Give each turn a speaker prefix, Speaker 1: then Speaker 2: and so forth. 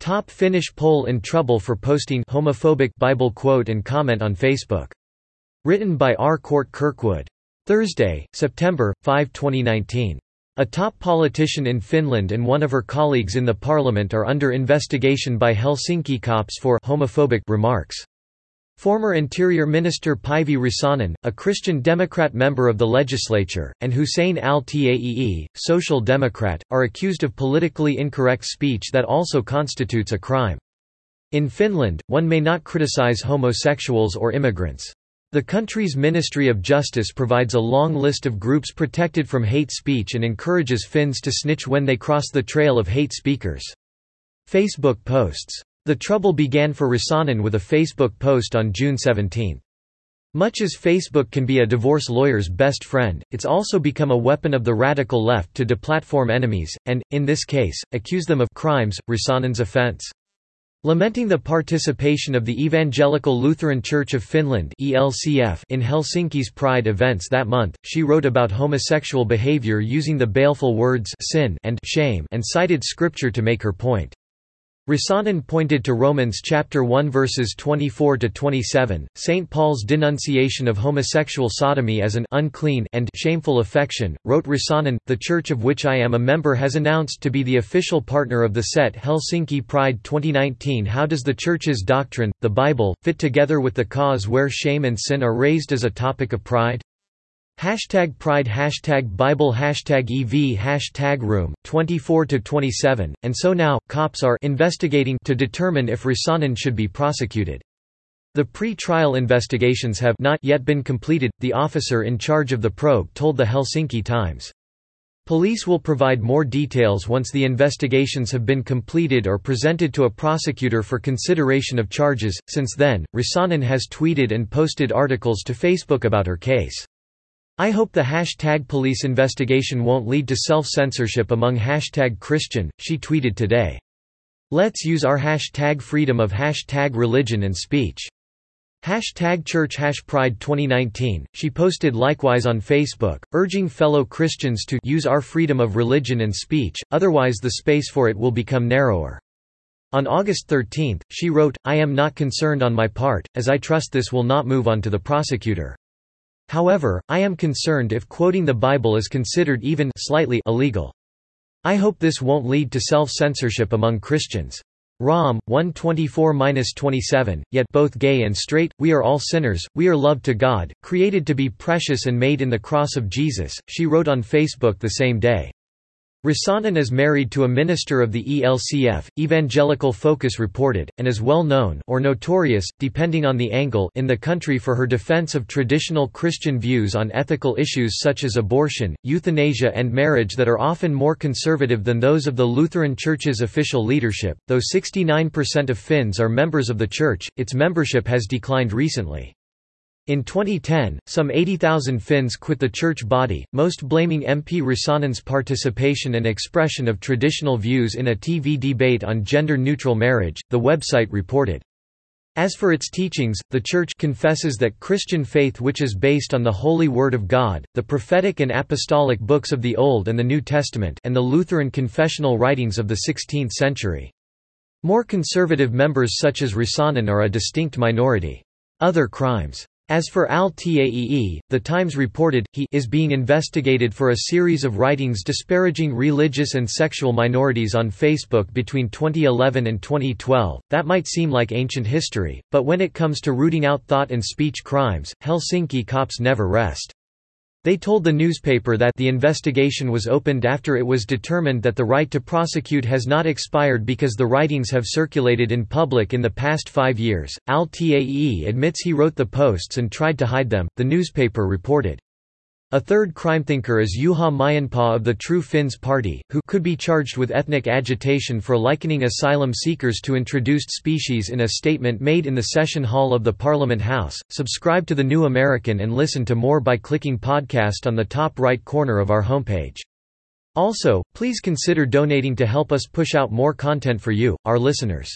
Speaker 1: Top Finnish Pol in trouble for posting homophobic Bible quote and comment on Facebook. Written by R. Cort Kirkwood. Thursday, September 5, 2019. A top politician in Finland and one of her colleagues in the parliament are under investigation by Helsinki cops for homophobic remarks. Former Interior Minister Päivi Räsänen, a Christian Democrat member of the legislature, and Hussein al-Taee, Social Democrat, are accused of politically incorrect speech that also constitutes a crime. In Finland, one may not criticize homosexuals or immigrants. The country's Ministry of Justice provides a long list of groups protected from hate speech and encourages Finns to snitch when they cross the trail of hate speakers. Facebook posts. The trouble began for Räsänen with a Facebook post on June 17. Much as Facebook can be a divorce lawyer's best friend, it's also become a weapon of the radical left to deplatform enemies, and, in this case, accuse them of crimes. Räsänen's offense. Lamenting the participation of the Evangelical Lutheran Church of Finland in Helsinki's Pride events that month, she wrote about homosexual behavior using the baleful words sin and shame and cited scripture to make her point. Räsänen pointed to Romans chapter 1 verses 24 to 27, St Paul's denunciation of homosexual sodomy as an unclean and shameful affection. Wrote Räsänen, "The church of which I am a member has announced to be the official partner of the set Helsinki Pride 2019. How does the church's doctrine, the Bible, fit together with the cause where shame and sin are raised as a topic of pride? Hashtag Pride Hashtag Bible Hashtag EV Hashtag Room, 24–27, and so now, cops are investigating to determine if Räsänen should be prosecuted. The pre-trial investigations have not yet been completed, the officer in charge of the probe told the Helsinki Times. Police will provide more details once the investigations have been completed or presented to a prosecutor for consideration of charges. Since then, Räsänen has tweeted and posted articles to Facebook about her case. I hope the hashtag police investigation won't lead to self-censorship among hashtag Christian, she tweeted today. Let's use our hashtag freedom of hashtag religion and speech. Hashtag Church Hash Pride 2019, she posted likewise on Facebook, urging fellow Christians to use our freedom of religion and speech, otherwise the space for it will become narrower. On August 13, she wrote, I am not concerned on my part, as I trust this will not move on to the prosecutor. However, I am concerned if quoting the Bible is considered even slightly illegal. I hope this won't lead to self-censorship among Christians. Rom. 124-27, yet both gay and straight, we are all sinners, we are loved to God, created to be precious and made in the cross of Jesus, she wrote on Facebook the same day. Räsänen is married to a minister of the ELCF, Evangelical Focus reported, and is well known or notorious, depending on the angle in the country for her defense of traditional Christian views on ethical issues such as abortion, euthanasia and marriage that are often more conservative than those of the Lutheran Church's official leadership. Though 69% of Finns are members of the church, its membership has declined recently. In 2010, some 80,000 Finns quit the church body, most blaming MP Räsänen's participation and expression of traditional views in a TV debate on gender-neutral marriage, the website reported. As for its teachings, the Church confesses that Christian faith which is based on the Holy Word of God, the prophetic and apostolic books of the Old and the New Testament and the Lutheran confessional writings of the 16th century. More conservative members such as Räsänen are a distinct minority. Other crimes as for al-Taee, The Times reported, he is being investigated for a series of writings disparaging religious and sexual minorities on Facebook between 2011 and 2012. That might seem like ancient history, but when it comes to rooting out thought and speech crimes, Helsinki cops never rest. They told the newspaper that the investigation was opened after it was determined that the right to prosecute has not expired because the writings have circulated in public in the past five years. Al Taee admits he wrote the posts and tried to hide them, the newspaper reported. A third crimethinker is Juha Mäenpää of the True Finns Party, who could be charged with ethnic agitation for likening asylum seekers to introduced species in a statement made in the session hall of the Parliament House. Subscribe to The New American and listen to more by clicking podcast on the top right corner of our homepage. Also, please consider donating to help us push out more content for you, our listeners.